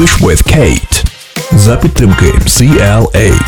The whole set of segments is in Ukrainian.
English with Kate. За підтримки CLA.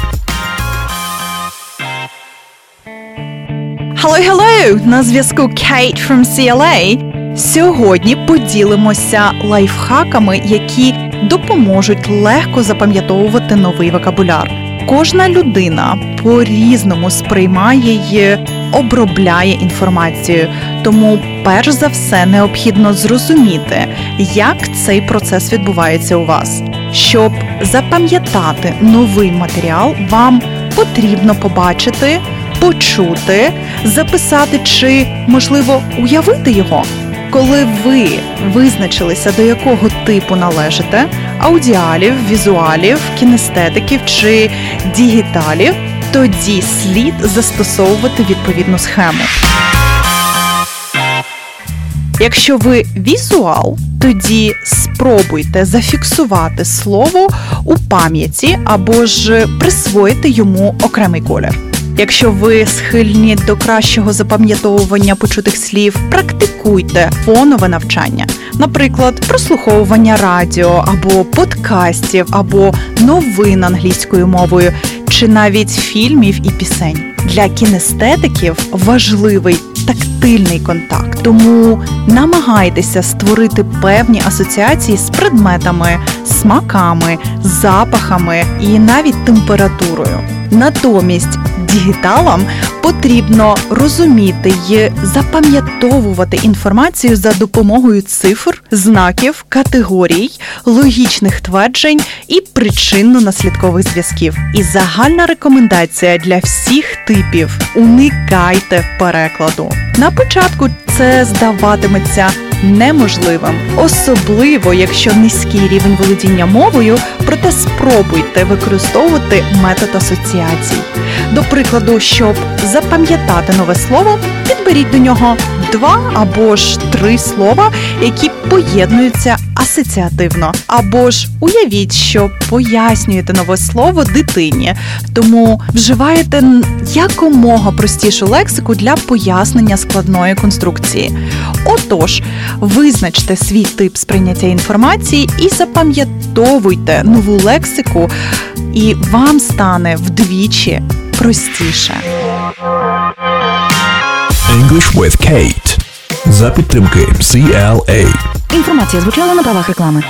Hello, hello! На зв'язку Kate from CLA. Сьогодні поділимося лайфхаками, які допоможуть легко запам'ятовувати новий вокабуляр. Кожна людина по-різному сприймає й обробляє інформацію, тому перш за все необхідно зрозуміти, як цей процес відбувається у вас. Щоб запам'ятати новий матеріал, вам потрібно побачити почути, записати чи, можливо, уявити його. Коли ви визначилися, до якого типу належите аудіалів, візуалів, кінестетиків чи дігіталів, тоді слід застосовувати відповідну схему. Якщо ви візуал, тоді спробуйте зафіксувати слово у пам'яті або ж присвоїти йому окремий колір. Якщо ви схильні до кращого запам'ятовування почутих слів, практикуйте фонове навчання, наприклад, прослуховування радіо або подкастів, або новин англійською мовою, чи навіть фільмів і пісень. Для кінестетиків важливий тактильний контакт, тому намагайтеся створити певні асоціації з предметами, смаками, запахами і навіть температурою. Натомість дігіталам потрібно розуміти і запам'ятовувати інформацію за допомогою цифр, знаків, категорій, логічних тверджень і причинно-наслідкових зв'язків. І загальна рекомендація для всіх типів уникайте перекладу. На початку це здаватиметься неможливим, особливо якщо низький рівень володіння мовою, проте спробуйте використовувати метод асоціацій. До прикладу, щоб запам'ятати нове слово, підберіть до нього два або ж три слова, які поєднуються асоціативно, або ж уявіть, що пояснюєте нове слово дитині, тому вживаєте якомога простішу лексику для пояснення складної конструкції. Отож, визначте свій тип сприйняття інформації і запам'ятовуйте нову лексику, і вам стане вдвічі простіше. English with Kate. За підтримки CLA. Інформація звучала на правах реклами.